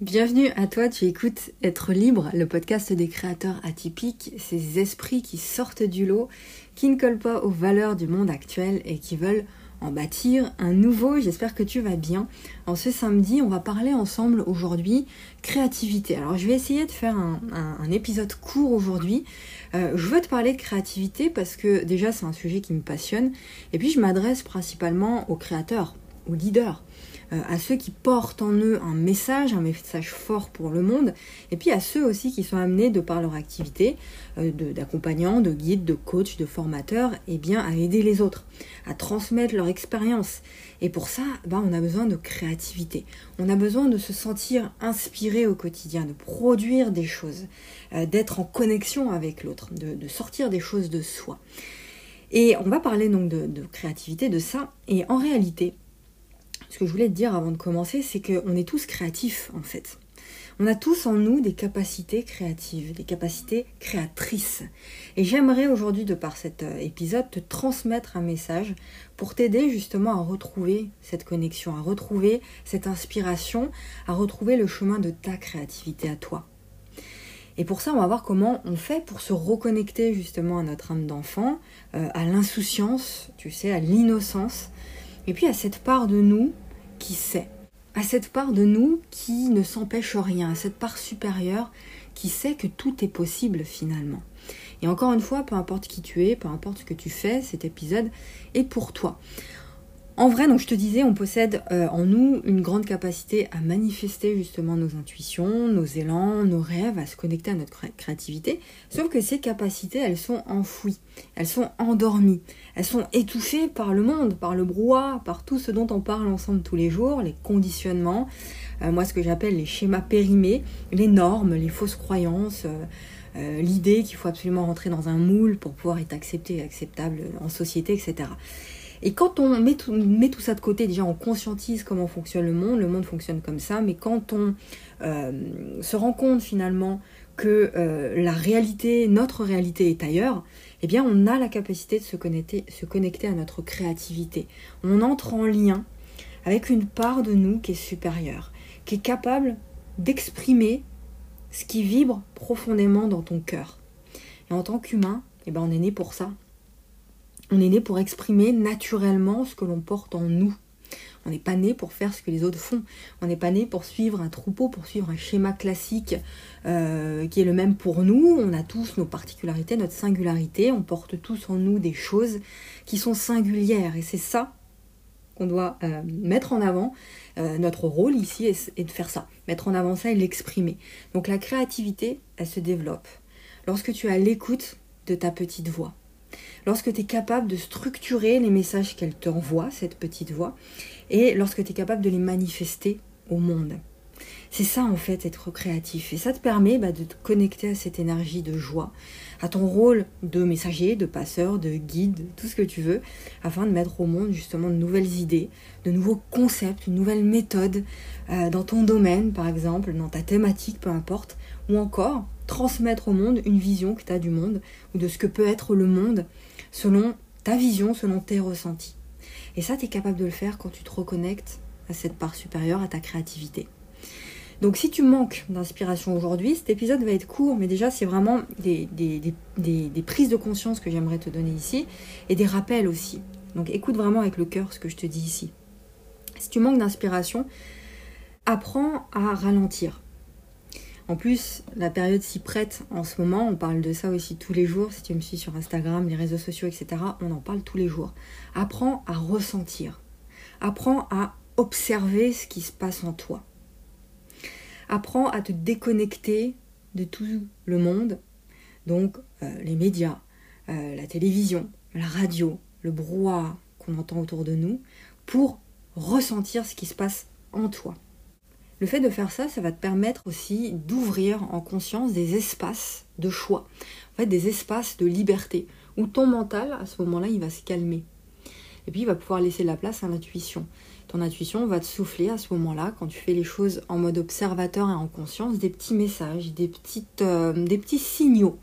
Bienvenue à toi, tu écoutes Être libre, le podcast des créateurs atypiques, ces esprits qui sortent du lot, qui ne collent pas aux valeurs du monde actuel et qui veulent en bâtir un nouveau. J'espère que tu vas bien. En ce samedi, on va parler ensemble aujourd'hui créativité. Alors je vais essayer de faire un, épisode court aujourd'hui. Euh, je veux te parler de créativité parce que déjà c'est un sujet qui me passionne. Et puis je m'adresse principalement aux créateurs, aux leaders. Euh, à ceux qui portent en eux un message, un message fort pour le monde, et puis à ceux aussi qui sont amenés de par leur activité euh, d'accompagnants, de, guides, de coachs, de formateurs, et eh bien à aider les autres, à transmettre leur expérience. Et pour ça, ben, on a besoin de créativité. On a besoin de se sentir inspiré au quotidien, de produire des choses, euh, d'être en connexion avec l'autre, de, sortir des choses de soi. Et on va parler donc de, de créativité, de ça. Et en réalité, ce que je voulais te dire avant de commencer, c'est qu'on est tous créatifs en fait. On a tous en nous des capacités créatives, des capacités créatrices. Et j'aimerais aujourd'hui, de par cet euh, épisode, te transmettre un message pour t'aider justement à retrouver cette connexion, à retrouver cette inspiration, à retrouver le chemin de ta créativité à toi. Et pour ça, on va voir comment on fait pour se reconnecter justement à notre âme d'enfant, euh, à l'insouciance, tu sais, à l'innocence, et puis à cette part de nous qui sait, à cette part de nous qui ne s'empêche rien, à cette part supérieure qui sait que tout est possible finalement. Et encore une fois, peu importe qui tu es, peu importe ce que tu fais, cet épisode est pour toi. En vrai, donc je te disais, on possède euh, en nous une grande capacité à manifester justement nos intuitions, nos élans, nos rêves, à se connecter à notre créativité. Sauf que ces capacités, elles sont enfouies, elles sont endormies, elles sont étouffées par le monde, par le brouhaha, par tout ce dont on parle ensemble tous les jours, les conditionnements, euh, moi ce que j'appelle les schémas périmés, les normes, les fausses croyances. Euh, l'idée qu'il faut absolument rentrer dans un moule pour pouvoir être accepté et acceptable en société, etc. Et quand on met tout, ça de côté, déjà on conscientise comment fonctionne le monde, le monde fonctionne comme ça, mais quand on euh, se rend compte finalement que euh, la réalité, notre réalité est ailleurs, eh bien on a la capacité de se connecter, se connecter à notre créativité. On entre en lien avec une part de nous qui est supérieure, qui est capable d'exprimer ce qui vibre profondément dans ton cœur. Et en tant qu'humain, eh ben on est né pour ça. On est né pour exprimer naturellement ce que l'on porte en nous. On n'est pas né pour faire ce que les autres font. On n'est pas né pour suivre un troupeau, pour suivre un schéma classique euh, qui est le même pour nous. On a tous nos particularités, notre singularité. On porte tous en nous des choses qui sont singulières. Et c'est ça qu'on doit euh, mettre en avant. Euh, notre rôle ici est de faire ça. Mettre en avant ça et l'exprimer. Donc la créativité, elle se développe lorsque tu as l'écoute de ta petite voix lorsque tu es capable de structurer les messages qu'elle t'envoie, cette petite voix, et lorsque tu es capable de les manifester au monde. C'est ça en fait être créatif. Et ça te permet bah, de te connecter à cette énergie de joie, à ton rôle de messager, de passeur, de guide, tout ce que tu veux, afin de mettre au monde justement de nouvelles idées, de nouveaux concepts, une nouvelle méthode euh, dans ton domaine par exemple, dans ta thématique, peu importe, ou encore transmettre au monde une vision que tu as du monde ou de ce que peut être le monde selon ta vision, selon tes ressentis. Et ça, tu es capable de le faire quand tu te reconnectes à cette part supérieure, à ta créativité. Donc si tu manques d'inspiration aujourd'hui, cet épisode va être court, mais déjà c'est vraiment des, des, prises de conscience que j'aimerais te donner ici, et des rappels aussi. Donc écoute vraiment avec le cœur ce que je te dis ici. Si tu manques d'inspiration, apprends à ralentir. En plus, la période s'y prête en ce moment, on parle de ça aussi tous les jours, si tu me suis sur Instagram, les réseaux sociaux, etc., on en parle tous les jours. Apprends à ressentir. Apprends à observer ce qui se passe en toi. Apprends à te déconnecter de tout le monde, donc euh, les médias, euh, la télévision, la radio, le brouhaha qu'on entend autour de nous, pour ressentir ce qui se passe en toi. Le fait de faire ça, ça va te permettre aussi d'ouvrir en conscience des espaces de choix, en fait des espaces de liberté, où ton mental, à ce moment-là, il va se calmer. Et puis il va pouvoir laisser la place à l'intuition. Ton intuition va te souffler à ce moment-là, quand tu fais les choses en mode observateur et en conscience, des petits messages, des, petites, euh, des petits signaux.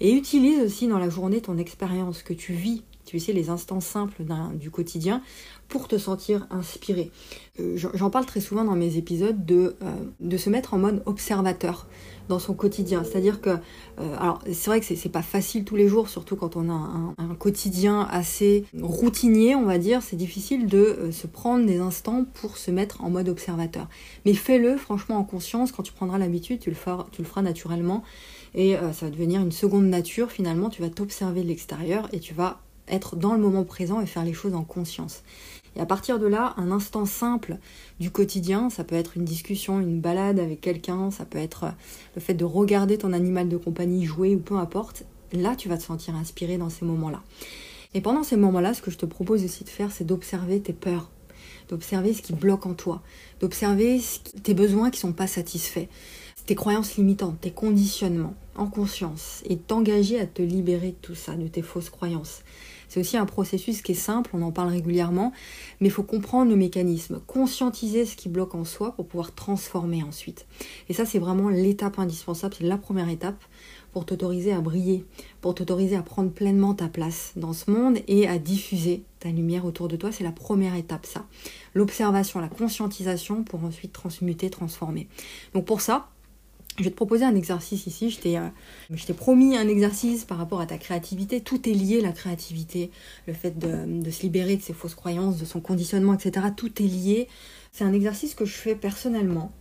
Et utilise aussi dans la journée ton expérience que tu vis les instants simples du quotidien pour te sentir inspiré. Euh, j'en parle très souvent dans mes épisodes de, euh, de se mettre en mode observateur dans son quotidien. C'est-à-dire que, euh, c'est vrai que c'est pas facile tous les jours, surtout quand on a un, quotidien assez routinier, on va dire, c'est difficile de se prendre des instants pour se mettre en mode observateur. Mais fais-le franchement en conscience, quand tu prendras l'habitude, tu, tu le feras naturellement et ça va devenir une seconde nature finalement, tu vas t'observer de l'extérieur et tu vas être dans le moment présent et faire les choses en conscience. Et à partir de là, un instant simple du quotidien, ça peut être une discussion, une balade avec quelqu'un, ça peut être le fait de regarder ton animal de compagnie jouer ou peu importe, là tu vas te sentir inspiré dans ces moments-là. Et pendant ces moments-là, ce que je te propose aussi de faire, c'est d'observer tes peurs, d'observer ce qui bloque en toi, d'observer tes besoins qui ne sont pas satisfaits, tes croyances limitantes, tes conditionnements en conscience et t'engager à te libérer de tout ça, de tes fausses croyances. C'est aussi un processus qui est simple, on en parle régulièrement, mais il faut comprendre le mécanisme, conscientiser ce qui bloque en soi pour pouvoir transformer ensuite. Et ça, c'est vraiment l'étape indispensable, c'est la première étape pour t'autoriser à briller, pour t'autoriser à prendre pleinement ta place dans ce monde et à diffuser ta lumière autour de toi. C'est la première étape, ça. L'observation, la conscientisation pour ensuite transmuter, transformer. Donc pour ça, je vais te proposer un exercice ici. Euh, je t'ai, promis un exercice par rapport à ta créativité. Tout est lié, la créativité, le fait de, se libérer de ses fausses croyances, de son conditionnement, etc. Tout est lié. C'est un exercice que je fais personnellement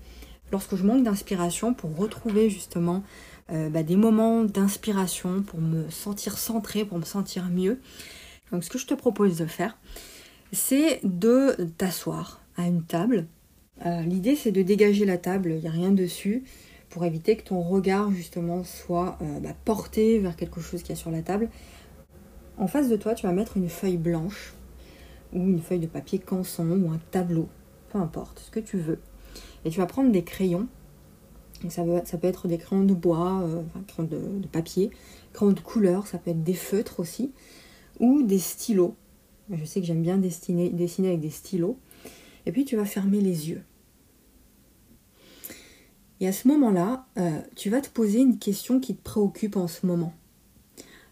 lorsque je manque d'inspiration pour retrouver justement euh, bah, des moments d'inspiration, pour me sentir centré, pour me sentir mieux. Donc ce que je te propose de faire, c'est de t'asseoir à une table. Euh, l'idée c'est de dégager la table, il n'y a rien dessus pour éviter que ton regard justement soit euh, bah, porté vers quelque chose qu'il y a sur la table. En face de toi, tu vas mettre une feuille blanche ou une feuille de papier canson ou un tableau, peu importe, ce que tu veux. Et tu vas prendre des crayons. ça, peut, être des crayons de bois, euh, crayons de, de, papier, crayons de couleur, ça peut être des feutres aussi, ou des stylos. Je sais que j'aime bien dessiner avec des stylos. Et puis tu vas fermer les yeux. Et à ce moment-là, euh, tu vas te poser une question qui te préoccupe en ce moment.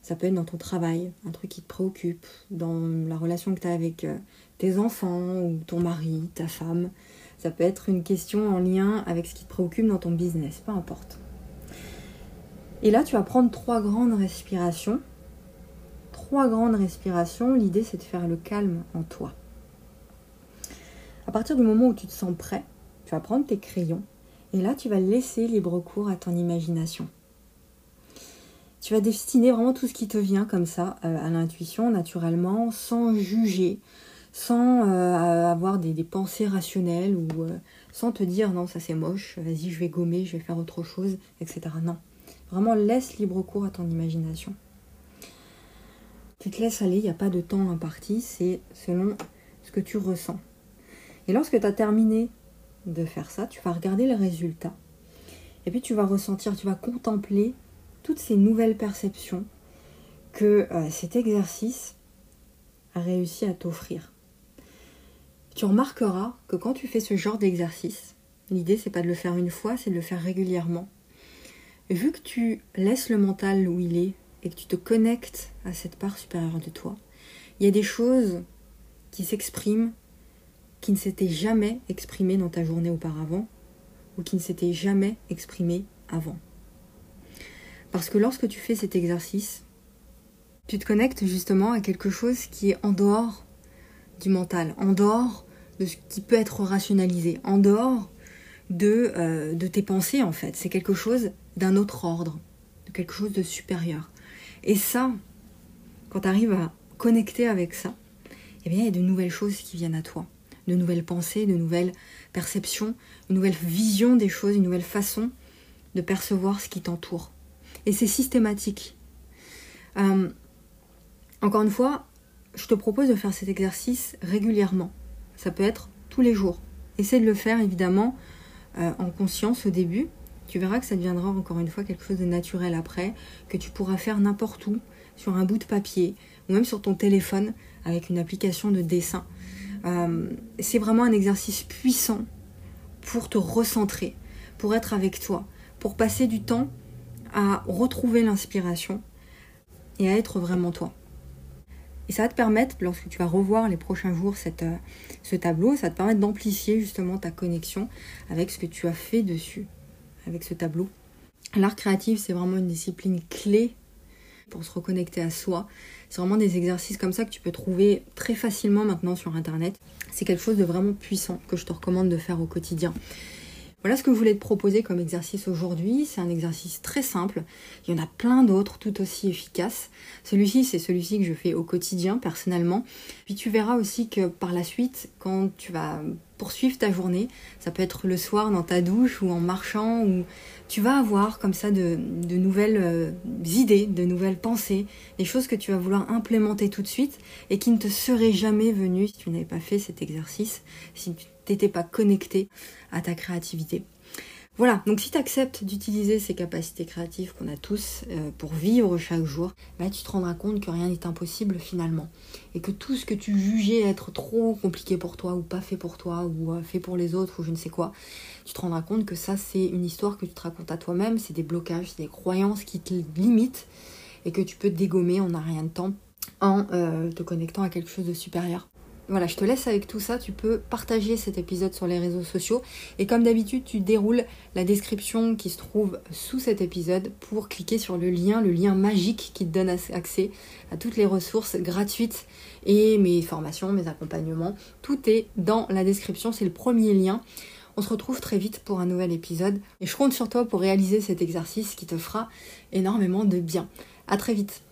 Ça peut être dans ton travail, un truc qui te préoccupe, dans la relation que tu as avec euh, tes enfants ou ton mari, ta femme. Ça peut être une question en lien avec ce qui te préoccupe dans ton business, peu importe. Et là, tu vas prendre trois grandes respirations. Trois grandes respirations. L'idée, c'est de faire le calme en toi. À partir du moment où tu te sens prêt, tu vas prendre tes crayons et là, tu vas laisser libre cours à ton imagination. Tu vas destiner vraiment tout ce qui te vient comme ça euh, à l'intuition, naturellement, sans juger, sans euh, avoir des, pensées rationnelles ou euh, sans te dire non, ça c'est moche, vas-y, je vais gommer, je vais faire autre chose, etc. Non. Vraiment, laisse libre cours à ton imagination. Tu te laisses aller, il n'y a pas de temps imparti, c'est selon ce que tu ressens. Et lorsque tu as terminé de faire ça, tu vas regarder le résultat. Et puis tu vas ressentir, tu vas contempler toutes ces nouvelles perceptions que euh, cet exercice a réussi à t'offrir. Tu remarqueras que quand tu fais ce genre d'exercice, l'idée c'est pas de le faire une fois, c'est de le faire régulièrement. Vu que tu laisses le mental où il est et que tu te connectes à cette part supérieure de toi, il y a des choses qui s'expriment qui ne s'était jamais exprimé dans ta journée auparavant ou qui ne s'était jamais exprimé avant. Parce que lorsque tu fais cet exercice, tu te connectes justement à quelque chose qui est en dehors du mental, en dehors de ce qui peut être rationalisé, en dehors de, euh, tes pensées en fait. C'est quelque chose d'un autre ordre, de quelque chose de supérieur. Et ça, quand tu arrives à connecter avec ça, eh il y a de nouvelles choses qui viennent à toi de nouvelles pensées, de nouvelles perceptions, une nouvelle vision des choses, une nouvelle façon de percevoir ce qui t'entoure. Et c'est systématique. Euh, encore une fois, je te propose de faire cet exercice régulièrement. Ça peut être tous les jours. Essaie de le faire évidemment euh, en conscience au début. Tu verras que ça deviendra encore une fois quelque chose de naturel après, que tu pourras faire n'importe où, sur un bout de papier, ou même sur ton téléphone avec une application de dessin. Euh, c'est vraiment un exercice puissant pour te recentrer, pour être avec toi, pour passer du temps à retrouver l'inspiration et à être vraiment toi. Et ça va te permettre, lorsque tu vas revoir les prochains jours cette, euh, ce tableau, ça va te permettre d'amplifier justement ta connexion avec ce que tu as fait dessus, avec ce tableau. L'art créatif, c'est vraiment une discipline clé pour se reconnecter à soi. C'est vraiment des exercices comme ça que tu peux trouver très facilement maintenant sur Internet. C'est quelque chose de vraiment puissant que je te recommande de faire au quotidien. Voilà ce que je voulais te proposer comme exercice aujourd'hui. C'est un exercice très simple. Il y en a plein d'autres tout aussi efficaces. Celui-ci, c'est celui-ci que je fais au quotidien personnellement. Puis tu verras aussi que par la suite, quand tu vas poursuivre ta journée, ça peut être le soir dans ta douche ou en marchant, ou tu vas avoir comme ça de, nouvelles euh, idées, de nouvelles pensées, des choses que tu vas vouloir implémenter tout de suite et qui ne te seraient jamais venues si tu n'avais pas fait cet exercice, t'étais pas connecté à ta créativité. Voilà, donc si tu acceptes d'utiliser ces capacités créatives qu'on a tous euh, pour vivre chaque jour, bah, tu te rendras compte que rien n'est impossible finalement. Et que tout ce que tu jugeais être trop compliqué pour toi, ou pas fait pour toi, ou euh, fait pour les autres, ou je ne sais quoi, tu te rendras compte que ça c'est une histoire que tu te racontes à toi-même, c'est des blocages, c'est des croyances qui te limitent, et que tu peux dégommer en un rien de temps en euh, te connectant à quelque chose de supérieur. Voilà, je te laisse avec tout ça. Tu peux partager cet épisode sur les réseaux sociaux. Et comme d'habitude, tu déroules la description qui se trouve sous cet épisode pour cliquer sur le lien, le lien magique qui te donne accès à toutes les ressources gratuites et mes formations, mes accompagnements. Tout est dans la description. C'est le premier lien. On se retrouve très vite pour un nouvel épisode. Et je compte sur toi pour réaliser cet exercice qui te fera énormément de bien. À très vite.